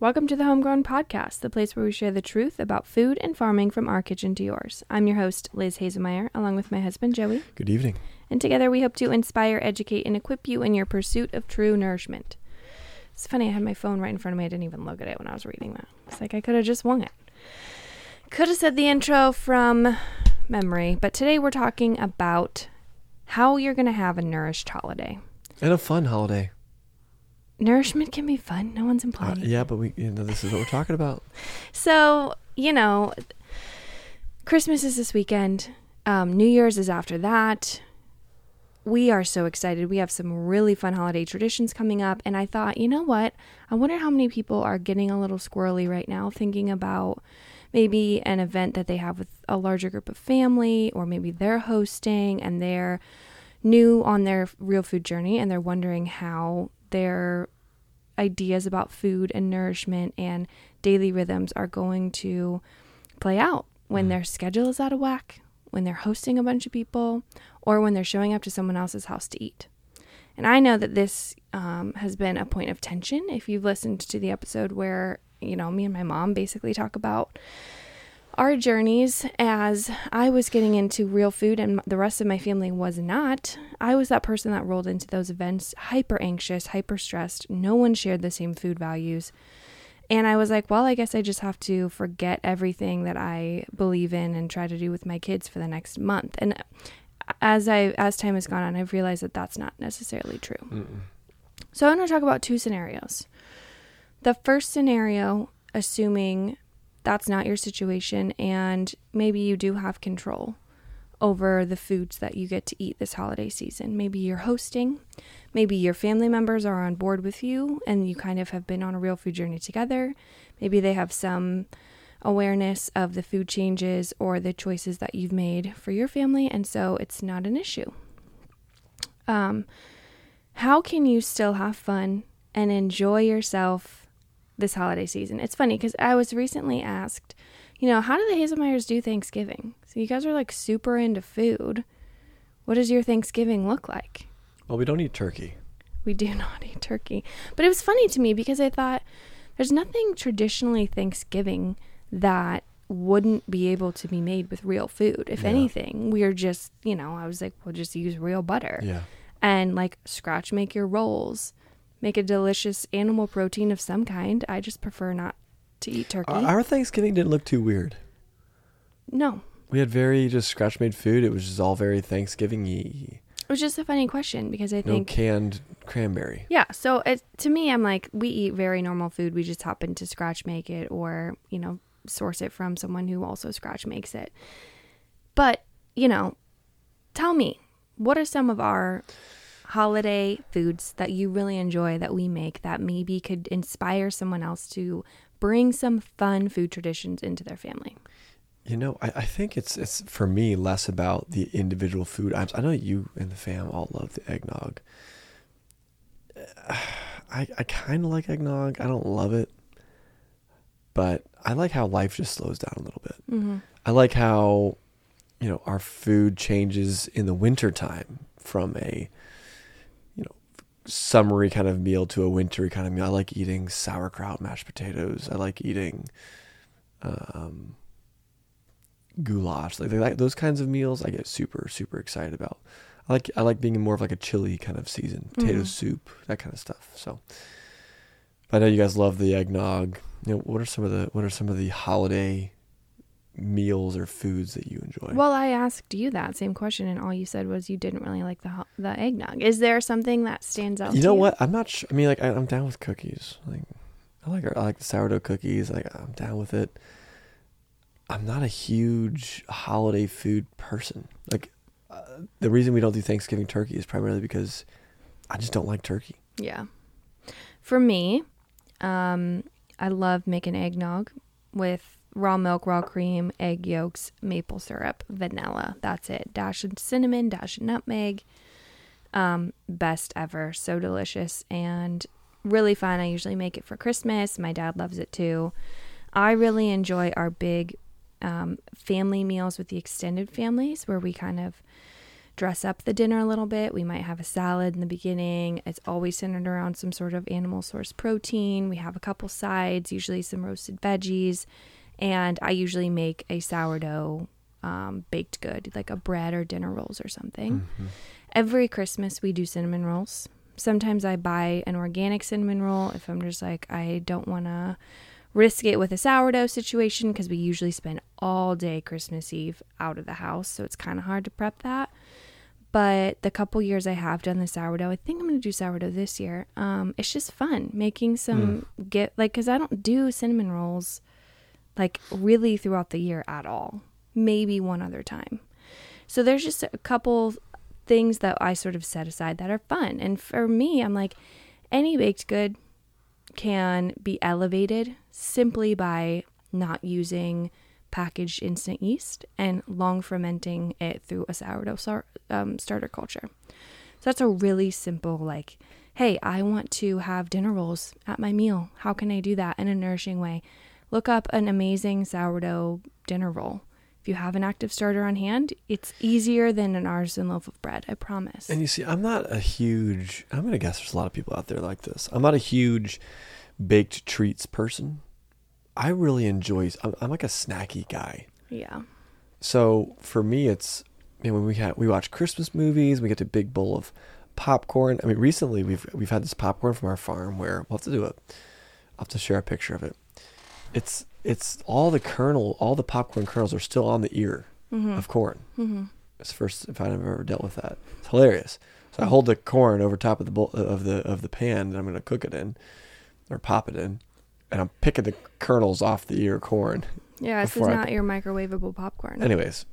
Welcome to the Homegrown Podcast, the place where we share the truth about food and farming from our kitchen to yours. I'm your host, Liz Haselmayer, along with my husband, Joey. Good evening. And together we hope to inspire, educate, and equip you in your pursuit of true nourishment. It's funny, I had my phone right in front of me. I didn't even look at it when I was reading that. It's like I could have just won it. Could have said the intro from memory, but today we're talking about how you're going to have a nourished holiday. And a fun holiday. Nourishment can be fun. No one's Uh, implying. yeah, but we you know this is what we're talking about. So, you know, Christmas is this weekend. Um, New Year's is after that. We are so excited. We have some really fun holiday traditions coming up. And I thought, you know what? I wonder how many people are getting a little squirrely right now, thinking about maybe an event that they have with a larger group of family, or maybe they're hosting and they're new on their real food journey and they're wondering how their ideas about food and nourishment and daily rhythms are going to play out when their schedule is out of whack, when they're hosting a bunch of people, or when they're showing up to someone else's house to eat. And I know that this um, has been a point of tension. If you've listened to the episode where, you know, me and my mom basically talk about our journeys as I was getting into real food and the rest of my family was not. I was that person that rolled into those events hyper anxious, hyper stressed. No one shared the same food values. And I was like, well, I guess I just have to forget everything that I believe in and try to do with my kids for the next month. And as I as time has gone on, I've realized that that's not necessarily true. Mm-mm. So I'm going to talk about two scenarios. The first scenario, assuming that's not your situation and maybe you do have control over the foods that you get to eat this holiday season. Maybe you're hosting, maybe your family members are on board with you and you kind of have been on a real food journey together. Maybe they have some awareness of the food changes or the choices that you've made for your family and so it's not an issue. Um how can you still have fun and enjoy yourself this holiday season? It's funny because I was recently asked, you know, how do the Haselmayers do Thanksgiving? So you guys are like super into food. What does your Thanksgiving look like? Well, we don't eat turkey. We do not eat turkey. But it was funny to me because I thought there's nothing traditionally Thanksgiving that wouldn't be able to be made with real food. If Yeah. anything, we're just, you know, I was like, we'll just use real butter Yeah. and like scratch make your rolls make a delicious animal protein of some kind i just prefer not to eat turkey Our, our Thanksgiving didn't look too weird. no We had very just scratch made food. It was just all very Thanksgiving y. it was just a funny question because i No think canned cranberry. yeah so it, to me i'm like we eat very normal food we just happen to scratch make it or you know source it from someone who also scratch makes it but you know tell me what are some of our holiday foods that you really enjoy that we make that maybe could inspire someone else to bring some fun food traditions into their family You know, I, I think it's it's for me less about the individual food items. I know you and the fam all love the eggnog. I I kind of like eggnog. I don't love it, but I like how life just slows down a little bit. mm-hmm. I like how, you know, our food changes in the wintertime from a, summery kind of meal to a wintry kind of meal. I like eating sauerkraut, mashed potatoes. I like eating, um, goulash, like, like those kinds of meals. I get super super excited about. I like I like being in more of like a chili kind of season, potato Mhm. soup, that kind of stuff. So, I know you guys love the eggnog. You know, what are some of the what are some of the holiday meals or foods that you enjoy? well i asked you that same question and all you said was you didn't really like the the eggnog is there something that stands out you know what? I'm not sure. I mean, like I, I'm down with cookies. Like I like I like the sourdough cookies. Like I'm down with it. I'm not a huge holiday food person. Like uh, the reason we don't do Thanksgiving turkey is primarily because I just don't like turkey. Yeah. For me, um, I love making eggnog with raw milk, raw cream, egg yolks, maple syrup, vanilla. That's it. Dash of cinnamon, dash of nutmeg. Um, best ever. So delicious and really fun. I usually make it for Christmas. My dad loves it too. I really enjoy our big um, family meals with the extended families where we kind of dress up the dinner a little bit. We might have a salad in the beginning. It's always centered around some sort of animal source protein. We have a couple sides, usually some roasted veggies, and I usually make a sourdough um, baked good, like a bread or dinner rolls or something. Mm-hmm. Every Christmas, we do cinnamon rolls. Sometimes I buy an organic cinnamon roll if I'm just like, I don't want to risk it with a sourdough situation because we usually spend all day Christmas Eve out of the house. So it's kind of hard to prep that. But the couple years I have done the sourdough, I think I'm going to do sourdough this year. Um, it's just fun making some get like because I don't do cinnamon rolls like really throughout the year at all. Maybe one other time. So there's just a couple things that I sort of set aside that are fun. And for me, I'm like, any baked good can be elevated simply by not using packaged instant yeast and long fermenting it through a sourdough um, starter culture. So that's a really simple, like, hey, I want to have dinner rolls at my meal. How can I do that in a nourishing way? Look up an amazing sourdough dinner roll. If you have an active starter on hand, it's easier than an artisan loaf of bread, I promise. And you see, I'm not a huge. I'm gonna guess there's a lot of people out there like this. I'm not a huge baked treats person. I really enjoy. I'm, I'm like a snacky guy. yeah. So for me, it's when we had we watch Christmas movies, we get a big bowl of popcorn. I mean, recently we've we've had this popcorn from our farm where we'll have to do it. I'll have to share a picture of it. It's it's all the kernel, all the popcorn kernels are still on the ear Mm-hmm. of corn. Mm-hmm. It's the first time I've ever dealt with that. It's hilarious. So I hold the corn over top of the bowl, of the of the pan that I'm going to cook it in, or pop it in, and I'm picking the kernels off the ear corn. Yeah, this is Before I- not your microwavable popcorn. Anyways,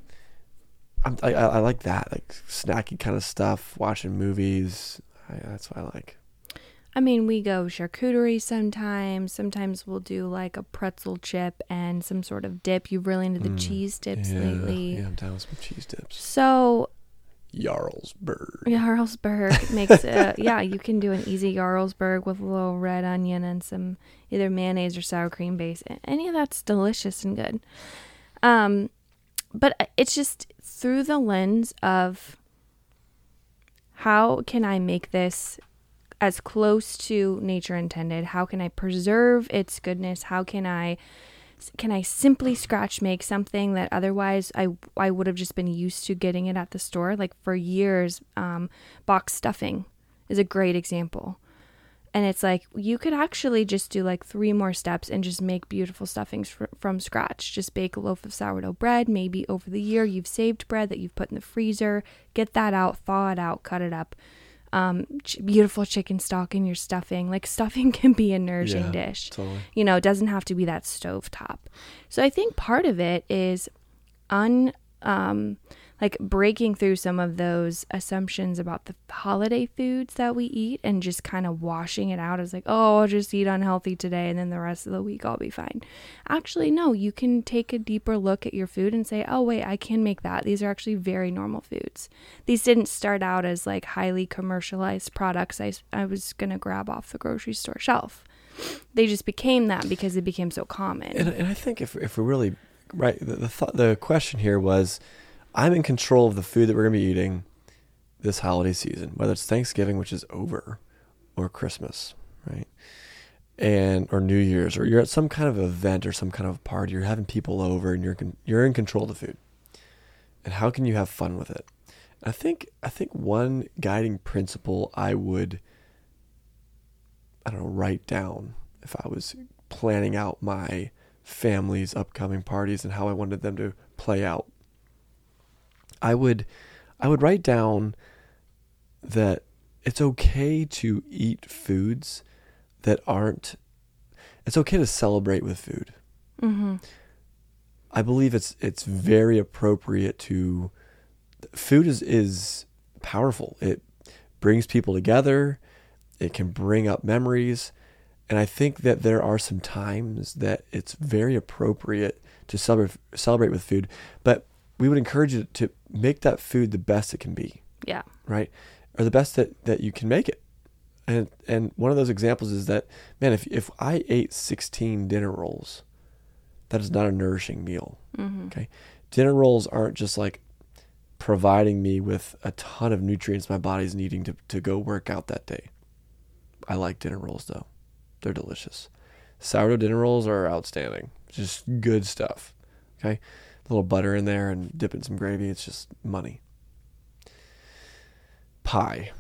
I I like that like snacky kind of stuff. Watching movies, I, that's what I like. I mean, we go charcuterie sometimes. Sometimes we'll do like a pretzel chip and some sort of dip. You've really into the Mm, cheese dips yeah, lately. Yeah, I'm down with some cheese dips. So Jarlsberg. Jarlsberg makes it. yeah. You can do an easy Jarlsberg with a little red onion and some either mayonnaise or sour cream base. Any of that's delicious and good. Um, but it's just through the lens of how can I make this as close to nature intended? How can I preserve its goodness? How can I can I simply scratch make something that otherwise I I would have just been used to getting it at the store? Like for years, um, box stuffing is a great example. And it's like you could actually just do like three more steps and just make beautiful stuffings fr- from scratch. Just bake a loaf of sourdough bread. Maybe over the year you've saved bread that you've put in the freezer. Get that out, thaw it out, cut it up. Um, ch- beautiful chicken stock in your stuffing. Like stuffing can be a nourishing Yeah, dish Totally. you know, it doesn't have to be that stove top. So I think part of it is un um like breaking through some of those assumptions about the holiday foods that we eat and just kind of washing it out as like, oh, I'll just eat unhealthy today and then the rest of the week I'll be fine. Actually, no, you can take a deeper look at your food and say, oh, wait, I can make that. These are actually very normal foods. These didn't start out as like highly commercialized products I, I was going to grab off the grocery store shelf they just became that because it became so common. And, and I think if if we're really right, the the, th- the question here was, I'm in control of the food that we're gonna be eating this holiday season, whether it's Thanksgiving, which is over, or Christmas, right, and or New Year's, or you're at some kind of event or some kind of party, you're having people over, and you're you're in control of the food. And how can you have fun with it? I think I think one guiding principle I would I don't know, write down if I was planning out my family's upcoming parties and how I wanted them to play out. I would I would write down that it's okay to eat foods that aren't it's okay to celebrate with food. mm-hmm. I believe it's it's very appropriate to food is is powerful. It brings people together. It can bring up memories. And I think that there are some times that it's very appropriate to celebrate celebrate with food, but we would encourage you to make that food the best it can be, Yeah. right? Or the best that, that you can make it. And and one of those examples is that man, if if I ate 16 dinner rolls, that is not a nourishing meal. Mm-hmm. Okay. Dinner rolls aren't just like providing me with a ton of nutrients my body's needing to, to go work out that day. I like dinner rolls though. They're delicious. Sourdough dinner rolls are outstanding. Just good stuff. Okay. A little butter in there and dip in some gravy. It's just money. Pie.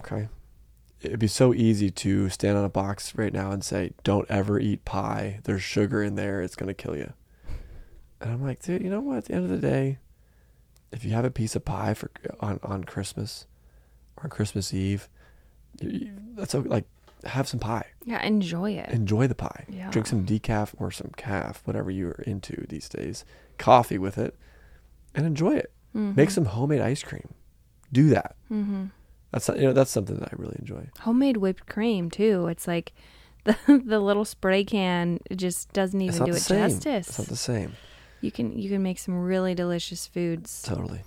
Okay. It'd be so easy to stand on a box right now and say, don't ever eat pie. There's sugar in there. It's going to kill you. And I'm like, dude, you know what? At the end of the day, if you have a piece of pie for on, on Christmas or on Christmas Eve, that's okay. like have some pie. Yeah, enjoy it. Enjoy the pie. Yeah. Drink some decaf or some calf, whatever you're into these days. Coffee with it, and enjoy it. Mm-hmm. Make some homemade ice cream. Do that. hmm That's you know that's something that I really enjoy. Homemade whipped cream too. It's like the the little spray can just doesn't even do it same. justice. It's not the same. You can you can make some really delicious foods Totally.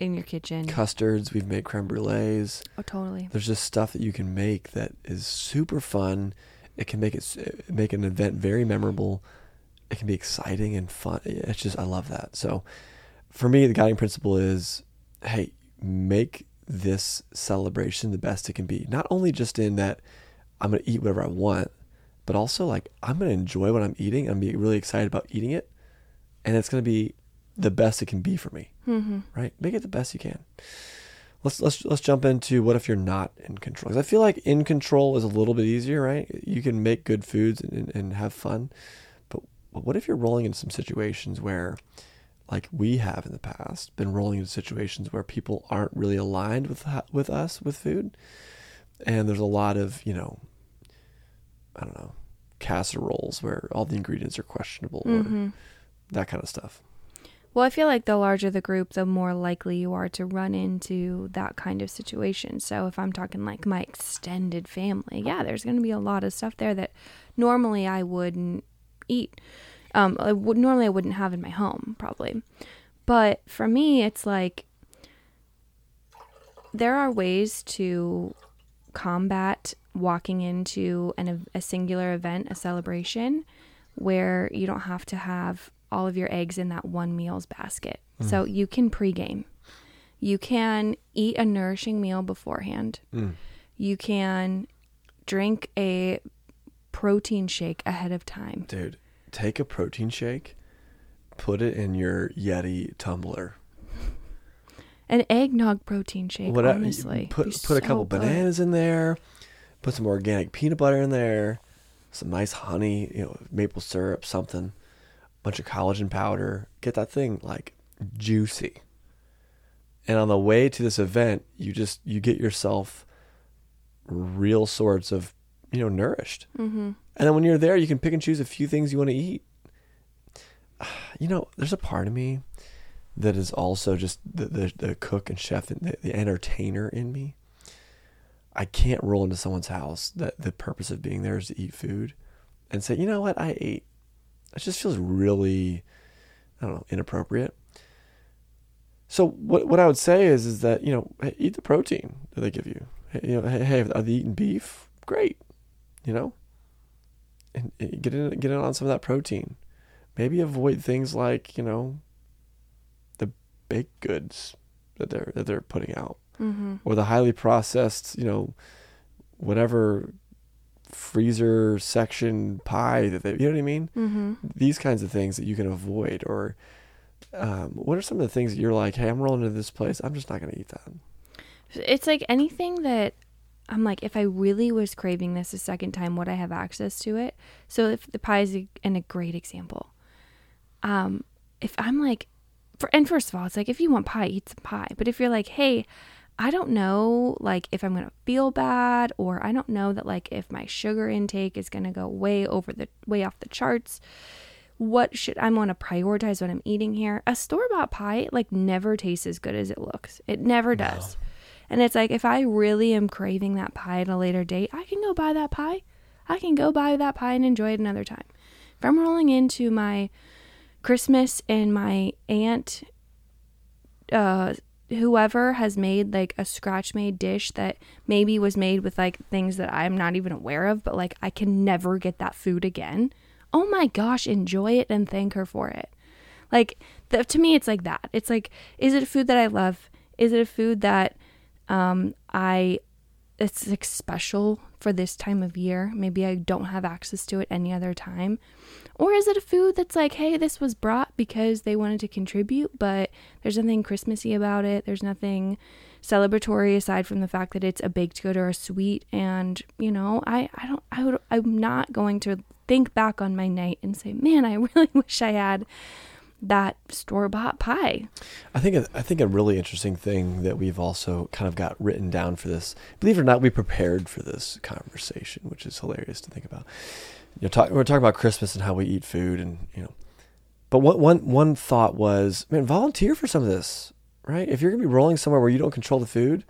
In your kitchen. Custards. We've made creme brulees. oh, totally. There's just stuff that you can make that is super fun. It can make it uh, make an event very memorable. It can be exciting and fun. It's just I love that. So for me, the guiding principle is, hey, make this celebration the best it can be. Not only just in that I'm gonna eat whatever I want, but also like I'm gonna enjoy what I'm eating. I'm gonna be really excited about eating it, and it's gonna be the best it can be for me Mm-hmm. right? Make it the best you can. Let's let's let's jump into what if you're not in control? 'Cause I feel like in control is a little bit easier, right? You can make good foods and, and, and have fun, but but what if you're rolling into some situations where, like we have in the past, been rolling into situations where people aren't really aligned with with us with food, and there's a lot of you know, I don't know, casseroles where all the ingredients are questionable or hmm that kind of stuff. Well, I feel like the larger the group, the more likely you are to run into that kind of situation. So if I'm talking like my extended family, yeah, there's going to be a lot of stuff there that normally I wouldn't eat. Um, I would normally I wouldn't have in my home probably. But for me, it's like there are ways to combat walking into an, a singular event, a celebration, where you don't have to have all of your eggs in that one meal's basket. So you can pregame. You can eat a nourishing meal beforehand. Mm. You can drink a protein shake ahead of time. Dude, take a protein shake, put it in your Yeti tumbler. An eggnog protein shake, Whatever- honestly. Put put a couple good. bananas in there. Put some organic peanut butter in there. Some nice honey, you know, maple syrup, something. Bunch of collagen powder. Get that thing like juicy. And on the way to this event, you just you get yourself real sorts of, you know, nourished. Mm-hmm. And then when you're there, you can pick and choose a few things you want to eat. You know, there's a part of me that is also just the the, the cook and chef and the, the entertainer in me. I can't roll into someone's house that the purpose of being there is to eat food and say, you know what, I ate. It just feels really, I don't know, inappropriate. So what what I would say is is that you know hey, eat the protein that they give you. Hey, you know, hey, hey, are they eating beef? Great, you know, and and get in get in on some of that protein. Maybe avoid things like you know the baked goods that they're that they're putting out Mm-hmm. or the highly processed, you know, whatever freezer section pie that they, you know what I mean? Mm-hmm. These kinds of things that you can avoid. Or um, what are some of the things that you're like, hey, I'm rolling into this place. I'm just not going to eat that. It's like anything that I'm like, if I really was craving this a second time, would I have access to it? So if the pie is a, and a great example. Um, if I'm like, for, and first of all, it's like if you want pie, eat some pie. But if you're like, hey, I don't know, like if I'm gonna feel bad, or I don't know that like if my sugar intake is gonna go way over the way off the charts. What should I want to prioritize when I'm eating here? A store bought pie like never tastes as good as it looks. It never does. And it's like if I really am craving that pie at a later date, I can go buy that pie. I can go buy that pie and enjoy it another time. If I'm rolling into my Christmas and my aunt uh whoever has made like a scratch made dish that maybe was made with like things that I'm not even aware of, but like I can never get that food again. Oh my gosh, enjoy it and thank her for it. Like to me, it's like that. It's like, is it food that I love? Is it a food that um, I it's like special for this time of year? Maybe I don't have access to it any other time. Or is it a food that's like, hey, this was brought because they wanted to contribute, but there's nothing Christmassy about it. There's nothing celebratory aside from the fact that it's a baked good or a sweet. And, you know, I, I don't, I would, I'm not going to think back on my night and say, man, I really wish I had that store bought pie. I think I think a really interesting thing that we've also kind of got written down for this. Believe it or not, we prepared for this conversation, which is hilarious to think about. You know, talk, we're talking about Christmas and how we eat food, and you know, but what one one thought was, man, volunteer for some of this, right? If you're gonna be rolling somewhere where you don't control the food,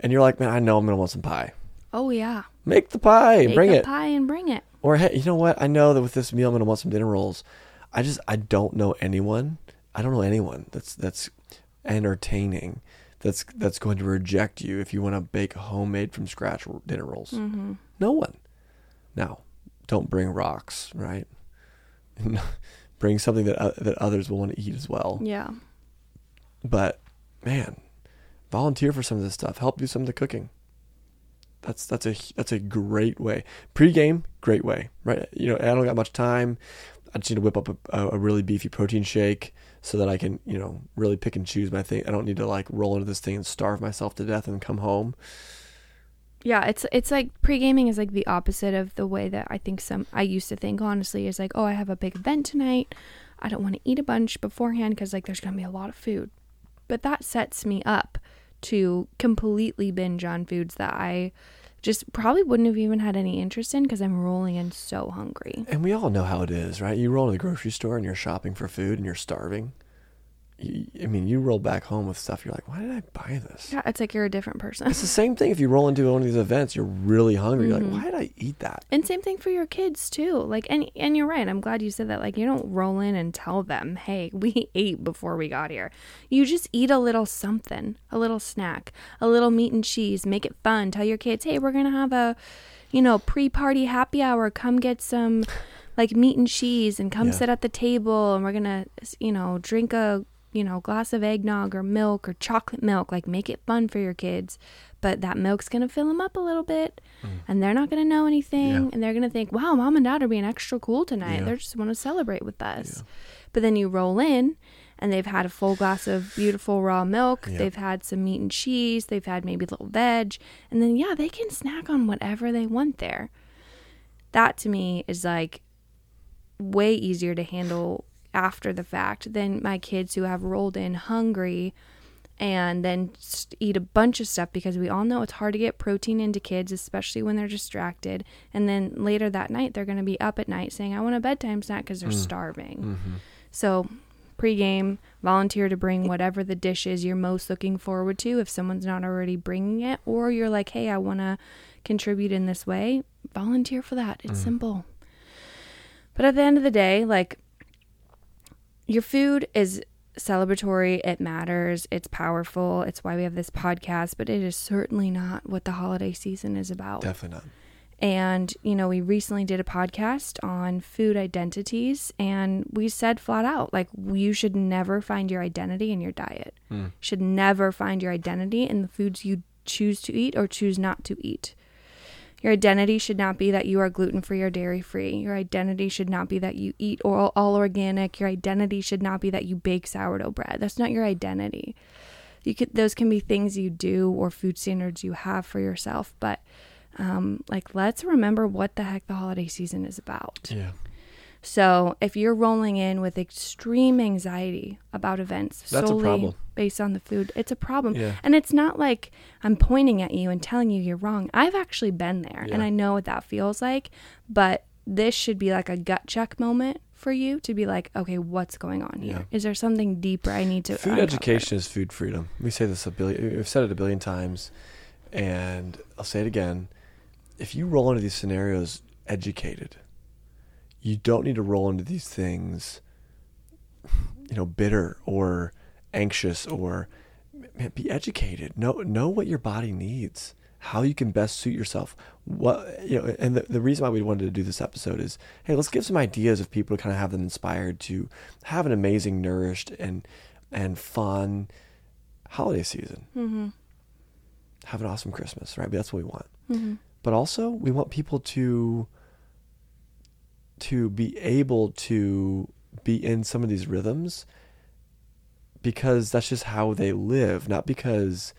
and you're like, man, I know I'm gonna want some pie. Oh yeah, make the pie, Make bring the it, pie and bring it. or hey, you know what? I know that with this meal, I'm gonna want some dinner rolls. I just I don't know anyone. I don't know anyone that's that's entertaining. That's that's going to reject you if you want to bake homemade from scratch dinner rolls. Mm-hmm. No one. Now, don't bring rocks, right? bring something that uh, that others will want to eat as well. Yeah. But man, volunteer for some of this stuff. Help do some of the cooking. That's that's a that's a great way. Pre-game, great way, right? You know, I don't got much time. I just need to whip up a, a really beefy protein shake so that I can, you know, really pick and choose my thing. I don't need to like roll into this thing and starve myself to death and come home. Yeah, it's it's like pre-gaming is like the opposite of the way that I think some I used to think honestly is like, "Oh, I have a big event tonight. I don't want to eat a bunch beforehand cuz like there's to be a lot of food." But that sets me up to completely binge on foods that I just probably wouldn't have even had any interest in because I'm rolling in so hungry. And we all know how it is, right? You roll in the grocery store and you're shopping for food and you're starving. I mean, you roll back home with stuff. You're like, why did I buy this? Yeah, it's like you're a different person. It's the same thing if you roll into one of these events. You're really hungry. You're Mhm. like, why did I eat that? And same thing for your kids too. Like and and you're right. I'm glad you said that. Like you don't roll in and tell them, "Hey, we ate before we got here." You just eat a little something, a little snack, a little meat and cheese. Make it fun. Tell your kids, "Hey, we're going to have a, you know, pre-party happy hour. Come get some like meat and cheese and come Yeah. sit at the table and we're going to, you know, drink a you know, glass of eggnog or milk or chocolate milk. Like, make it fun for your kids. But that milk's going to fill them up a little bit mm. and they're not going to know anything Yeah. and they're going to think wow mom and dad are being extra cool tonight Yeah. they just want to celebrate with us Yeah. but then you roll in and they've had a full glass of beautiful raw milk Yeah. they've had some meat and cheese they've had maybe a little veg and then yeah they can snack on whatever they want there that to me is like way easier to handle after the fact than my kids who have rolled in hungry and then eat a bunch of stuff because we all know it's hard to get protein into kids, especially when they're distracted. And then later that night, they're going to be up at night saying, I want a bedtime snack because they're Mm. starving. Mm-hmm. So, pregame, volunteer to bring whatever the dish is you're most looking forward to if someone's not already bringing it, or you're like, hey, I want to contribute in this way, volunteer for that. It's Mm. simple. But at the end of the day, like, your food is celebratory, it matters, it's powerful, it's why we have this podcast, but it is certainly not what the holiday season is about. Definitely not. And, you know, we recently did a podcast on food identities, and we said flat out, like, you should never find your identity in your diet. Mm. Should never find your identity in the foods you choose to eat or choose not to eat. Your identity should not be that you are gluten free or dairy free. Your identity should not be that you eat all, all organic. Your identity should not be that you bake sourdough bread. That's not your identity. You could those can be things you do or food standards you have for yourself, but um, like let's remember what the heck the holiday season is about. Yeah. So if you're rolling in with extreme anxiety about events That's a solely problem. Based on the food, it's a problem. Yeah. And it's not like I'm pointing at you and telling you you're wrong. I've actually been there and I know what that feels like. But this should be like a gut check moment for you to be like, okay, what's going on here? Is Yeah. there something deeper I need to Food uncover? education is food freedom. We say this a billion. We've said it a billion times, and I'll say it again. If you roll into these scenarios educated, you don't need to roll into these things, you know, bitter or anxious or man, be educated. Know know what your body needs. how you can best suit yourself. What you know, and the, the reason why we wanted to do this episode is, hey, let's give some ideas of people to kind of have them inspired to have an amazing, nourished, and and fun holiday season. Mm-hmm. Have an awesome Christmas, right? That's what we want. Mm-hmm. But also, we want people to to be able to be in some of these rhythms because that's just how they live, not because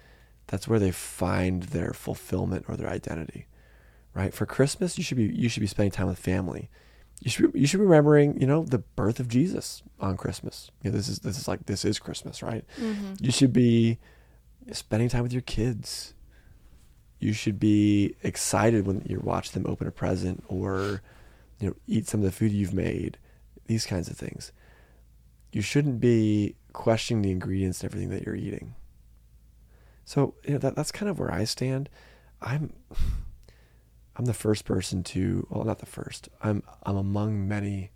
that's where they find their fulfillment or their identity. Right? For Christmas, you should be you should be spending time with family. You should be, you should be remembering, you know, the birth of Jesus on Christmas. You know, this is this is like this is Christmas, right? Mm-hmm. You should be spending time with your kids. You should be excited when you watch them open a present or you know eat some of the food you've made. These kinds of things. You shouldn't be questioning the ingredients and everything that you're eating. So you know that that's kind of where I stand. I'm I'm the first person to well not the first. I'm I'm among many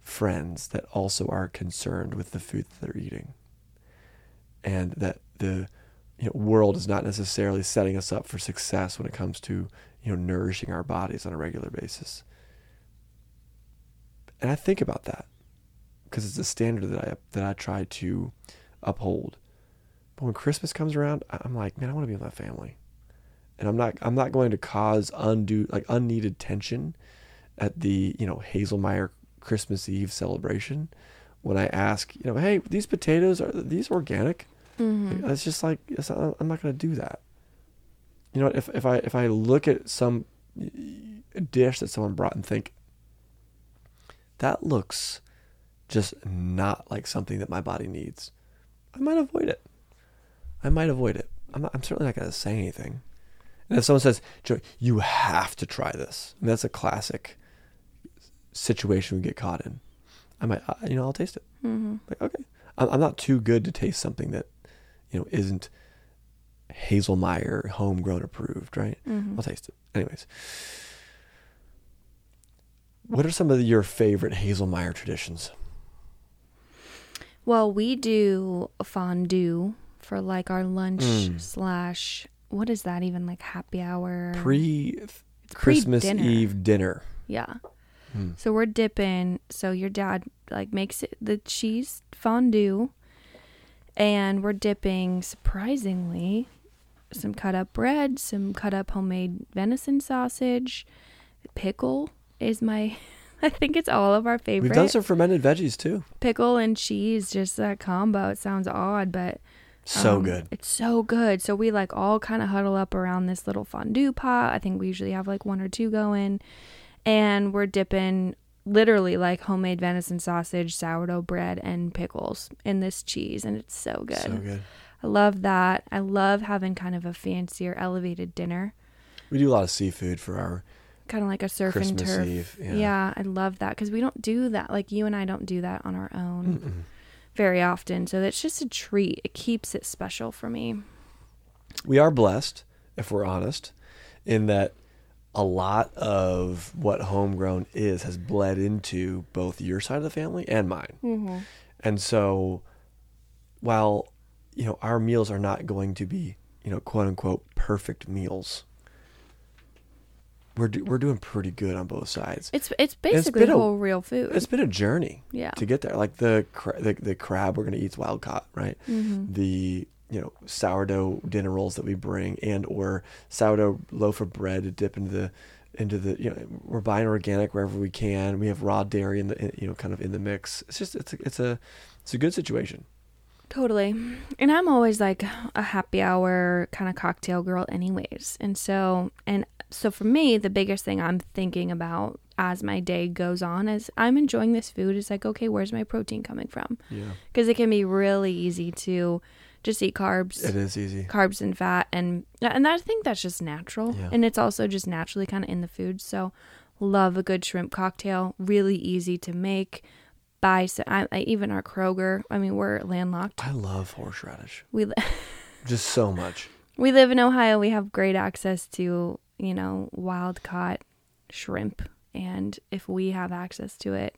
friends that also are concerned with the food that they're eating. And that the you know, world is not necessarily setting us up for success when it comes to you know nourishing our bodies on a regular basis. And I think about that because it's a standard that I that I try to uphold. But when Christmas comes around, I'm like, man, I want to be with my family, and I'm not I'm not going to cause undue like unneeded tension at the you know Haselmayer Christmas Eve celebration when I ask you know, hey, these potatoes are these organic? Mm-hmm. Like, It's just like it's not, I'm not going to do that. You know, if if I if I look at some dish that someone brought and think that looks just not like something that my body needs, I might avoid it. I might avoid it. I'm not, I'm certainly not going to say anything. And if someone says, "Joey, you have to try this," mean, that's a classic situation we get caught in. I might, I- you know, I'll taste it. Mm-hmm. Like, okay, I'm, I'm not too good to taste something that, you know, isn't Haselmayer homegrown approved, right? Mm-hmm. I'll taste it. Anyways, what are some of your favorite Haselmayer traditions? Well, we do fondue for like our lunch Mm. slash what is that even like happy hour? Pre Christmas. Eve dinner. Yeah. Hmm. So we're dipping. So your dad like makes it the cheese fondue, and we're dipping surprisingly some cut up bread, some cut up homemade venison sausage, pickle is my. I think it's all of our favorite. We've done some fermented veggies too. pickle and cheese, just that combo. It sounds odd, but So um, good. It's so good. So we like all kind of huddle up around this little fondue pot. I think we usually have like one or two going. And we're dipping literally like homemade venison sausage, sourdough bread, and pickles in this cheese. And it's so good. So good. I love that. I love having kind of a fancier, elevated dinner, We do a lot of seafood for our kind of like a surf and turf. Eve. Yeah. Yeah. I love that because we don't do that. Like you and I don't do that on our own Mm-mm. very often. So that's just a treat. It keeps it special for me. We are blessed, if we're honest, in that a lot of what homegrown is has bled into both your side of the family and mine. Mm-hmm. And so while you know our meals are not going to be, you know, quote unquote perfect meals, we're do, we're doing pretty good on both sides. It's it's basically a- whole real food. It's been a journey yeah. to get there. Like the cra- the, the crab we're going to eat's wild caught, right? Mm-hmm. the you know sourdough dinner rolls that we bring and or sourdough loaf of bread to dip into the into the you know we're buying organic wherever we can we have raw dairy in the in- you know kind of in the mix it's just it's a, it's a it's a good situation Totally. And I'm always like a happy hour kind of cocktail girl anyways. And so and so for me the biggest thing I'm thinking about as my day goes on is I'm enjoying this food. Is like okay, where's my protein coming from? yeah. Cuz it can be really easy to just eat carbs. it is easy. carbs and fat and and I think that's just natural. Yeah. and it's also just naturally kind of in the food. So love a good shrimp cocktail really easy to make buy I, I even our Kroger. I mean we're landlocked. I love horseradish. We li- just so much. We live in Ohio. We have great access to you know wild caught shrimp and if we have access to it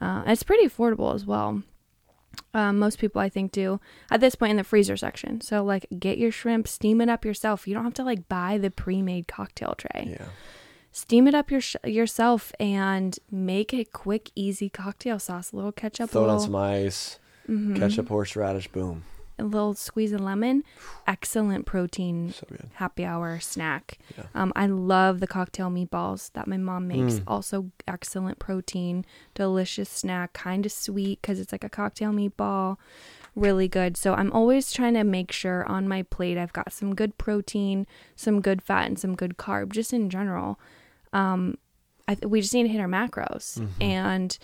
uh, it's pretty affordable as well Um, most people, I think, do at this point in the freezer section. So, like, get your shrimp, steam it up yourself. You don't have to like buy the pre-made cocktail tray. Yeah. Steam it up your yourself and make a quick, easy cocktail sauce. A little ketchup, Throw it on some ice, mhm, ketchup, horseradish, boom. A little squeeze of lemon. Excellent protein So happy hour snack. Yeah. Um, I love the cocktail meatballs that my mom makes. Mm. Also, excellent protein, delicious snack, kind of sweet because it's like a cocktail meatball. Really good. So, I'm always trying to make sure on my plate I've got some good protein, some good fat, and some good carb, just in general. Um, I th- we just need to hit our macros. Mhm. And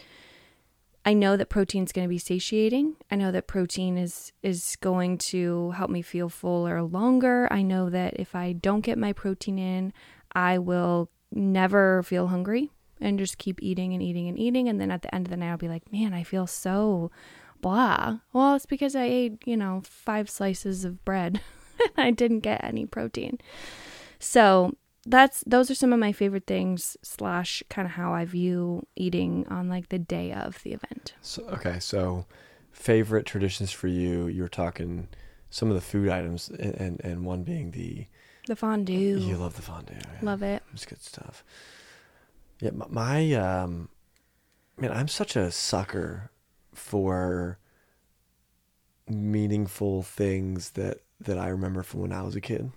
I know that protein is going to be satiating. I know that protein is is going to help me feel fuller longer. I know that if I don't get my protein in, I will never feel hungry and just keep eating and eating and eating and then at the end of the night I'll be like, "Man, I feel so blah." Well, it's because I ate, you know, 5 slices of bread and I didn't get any protein. So, that's those are some of my favorite things slash kind of how I view eating on like the day of the event. So okay, so favorite traditions for you? You were talking some of the food items, and and, and one being the The fondue. you love the fondue. yeah. Love it. It's good stuff. Yeah, my, my um, man, I'm such a sucker for meaningful things that that I remember from when I was a kid.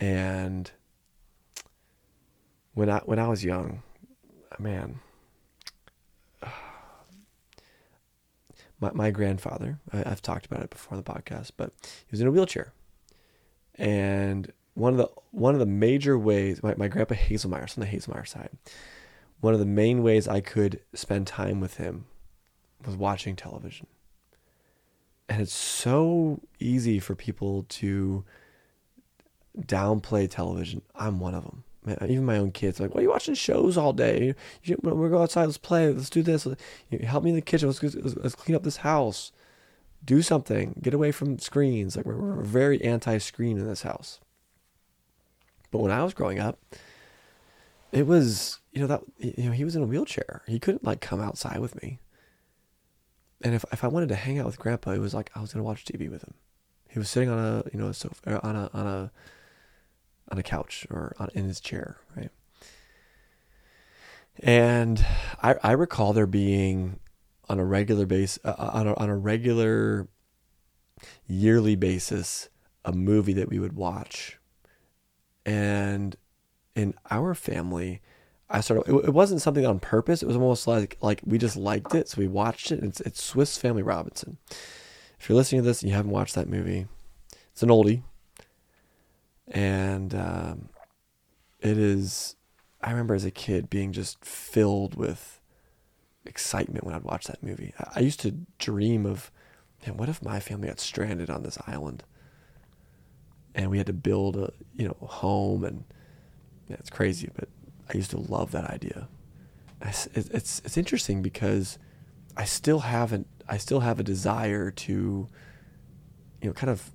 And when I when I was young, man, my my grandfather, I, I've talked about it before on the podcast, but he was in a wheelchair, and one of the one of the major ways my, my grandpa Haselmayer, on the Haselmayer side, one of the main ways I could spend time with him was watching television. And it's so easy for people to downplay television. I'm one of them. Even my own kids like, "Why are you watching shows all day? You should, we'll go outside. Let's play. Let's do this. Help me in the kitchen. Let's, let's, let's clean up this house. Do something. Get away from screens. Like we're, we're very anti-screen in this house. But when I was growing up, it was you know that you know he was in a wheelchair. He couldn't like come outside with me. And if if I wanted to hang out with Grandpa, it was like I was gonna watch TV with him. He was sitting on a you know a sofa on a on a on a couch or on, in his chair, right? And I I recall there being on a regular base uh, on a, on a regular yearly basis a movie that we would watch. And in our family i started it, it wasn't something on purpose. It was almost like like we just liked it so we watched it. It's, it's swiss family robinson. If you're listening to this and you haven't watched that movie it's an oldie and um, it is i remember as a kid being just filled with excitement when i'd watch that movie. I, I used to dream of man what if my family got stranded on this island? And we had to build a you know home and yeah, it's crazy but i used to love that idea. I s it, it's it's interesting because i still haven't i still have a desire to you know kind of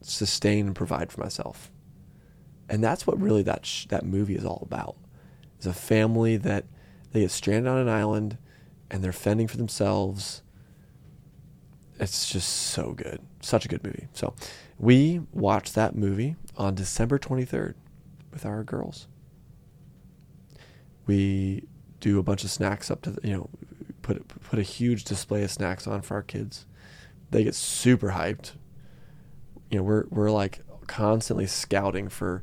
sustain and provide for myself and that's what really that sh- that movie is all about is a family that they get stranded on an island and they're fending for themselves it's just so good such a good movie so we watched that movie on December 23rd with our girls. We do a bunch of snacks up to the, you know put put a huge display of snacks on for our kids. They get super hyped. You know, we're we're like constantly scouting for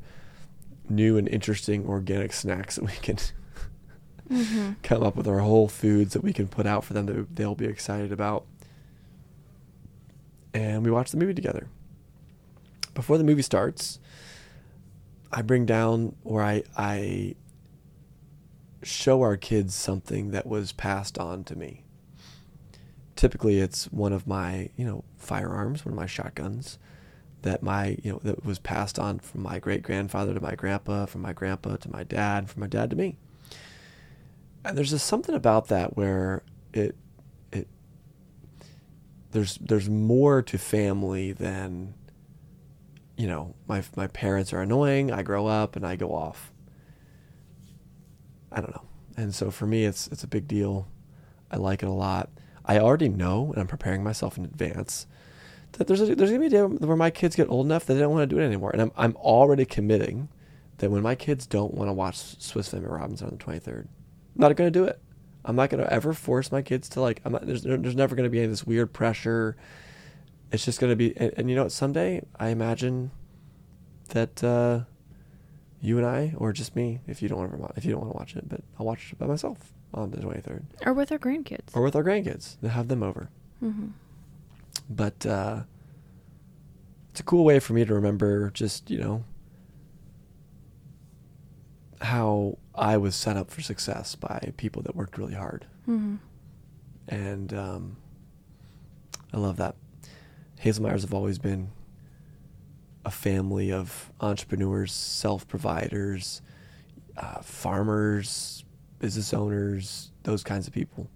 new and interesting organic snacks that we can Mm-hmm. come up with our whole foods that we can put out for them that they'll be excited about. And we watch the movie together. Before the movie starts, I bring down or I I show our kids something that was passed on to me. Typically it's one of my, you know, firearms, one of my shotguns that my, you know, that was passed on from my great grandfather to my grandpa, from my grandpa to my dad, from my dad to me. And there's just something about that where it it there's there's more to family than you know my my parents are annoying i grow up and i go off. I don't know. And so for me it's it's a big deal. I like it a lot. I already know, and I'm preparing myself in advance that there's a, there's gonna be a day where my kids get old enough that they don't want to do it anymore, and I'm I'm already committing that when my kids don't want to watch Swiss Family Robinson on the 23rd, I'm not gonna do it. I'm not gonna ever force my kids to like. I'm not. There's there's never gonna be any of this weird pressure. It's just gonna be, and, and you know what? Someday I imagine that uh, you and I, or just me, if you don't want to, if you don't want to watch it, but I'll watch it by myself on the 23rd, Or with our grandkids. or with our grandkids to have them over. Mm hmm But uh, it's a cool way for me to remember, just you know, how I was set up for success by people that worked really hard, hmm and um, I love that. Haselmayers have always been a family of entrepreneurs, self providers, uh, farmers, business owners, those kinds of people.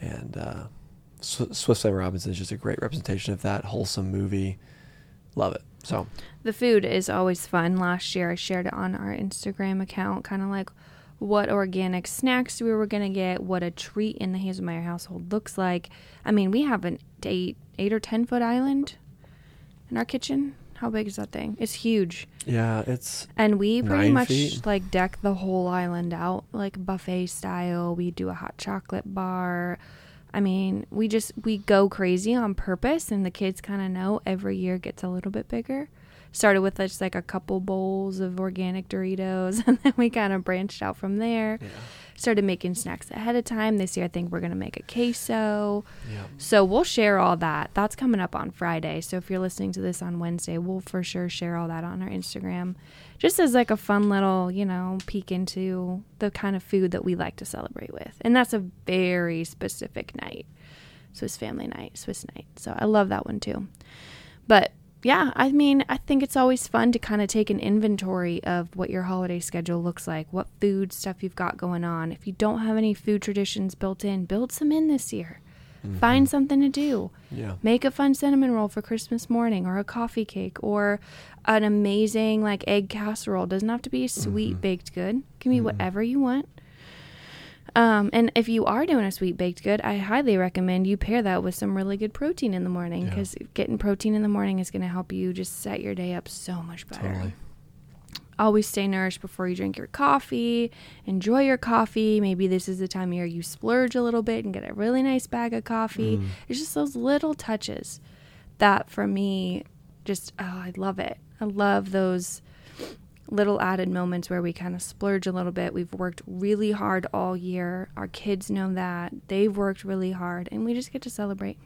And uh, Sw- Swiss Family Robinson is just a great representation of that wholesome movie. Love it. So, The food is always fun. Last year, I shared it on our Instagram account, kind of like what organic snacks we were going to get, what a treat in the Haselmayer household looks like. I mean, we have an eight, eight or 10 foot island in our kitchen. How big is that thing? It's huge. yeah, it's And we pretty much feet? like deck the whole island out like buffet style. We do a hot chocolate bar. I mean, we just we go crazy on purpose and the kids kind of know every year gets a little bit bigger. Started with just like a couple bowls of organic Doritos and then we kind of branched out from there. yeah, Started making snacks ahead of time. This year I think we're going to make a queso. yeah. So we'll share all that. That's coming up on Friday. So if you're listening to this on Wednesday, we'll for sure share all that on our Instagram. Just as like a fun little, you know, peek into the kind of food that we like to celebrate with. And that's a very specific night. Swiss family night, Swiss night. So I love that one too. But yeah, I mean, I think it's always fun to kind of take an inventory of what your holiday schedule looks like, what food stuff you've got going on. If you don't have any food traditions built in, build some in this year. Mm-hmm. Find something to do. Yeah. Make a fun cinnamon roll for Christmas morning or a coffee cake or an amazing like egg casserole. Doesn't have to be a sweet Mhm. baked good. Can be Mhm. whatever you want. Um, and if you are doing a sweet baked good, I highly recommend you pair that with some really good protein in the morning Yeah. because getting protein in the morning is going to help you just set your day up so much better. Totally. Always stay nourished before you drink your coffee. Enjoy your coffee. Maybe this is the time of year you splurge a little bit and get a really nice bag of coffee. Mm. It's just those little touches that for me just oh, I love it. I love those little added moments where we kind of splurge a little bit. We've worked really hard all year. Our kids know that. They've worked really hard and we just get to celebrate.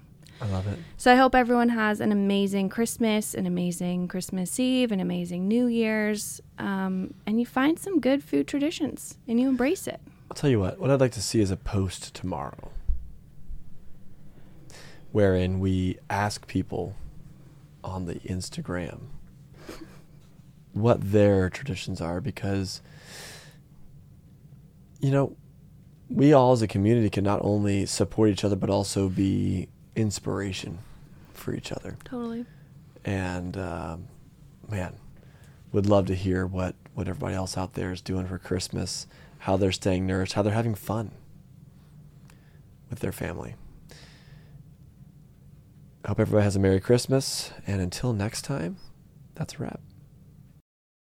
I love it. So I hope everyone has an amazing Christmas, an amazing Christmas Eve, an amazing New Year's, um, and you find some good food traditions and you embrace it. I'll tell you what, what I'd like to see is a post tomorrow wherein we ask people on the Instagram what their traditions are because you know we all as a community can not only support each other but also be inspiration for each other Totally. and um, man, would love to hear what what everybody else out there is doing for Christmas, how they're staying nourished, how they're having fun with their family. Hope everybody has a Merry Christmas, and until next time, that's a wrap.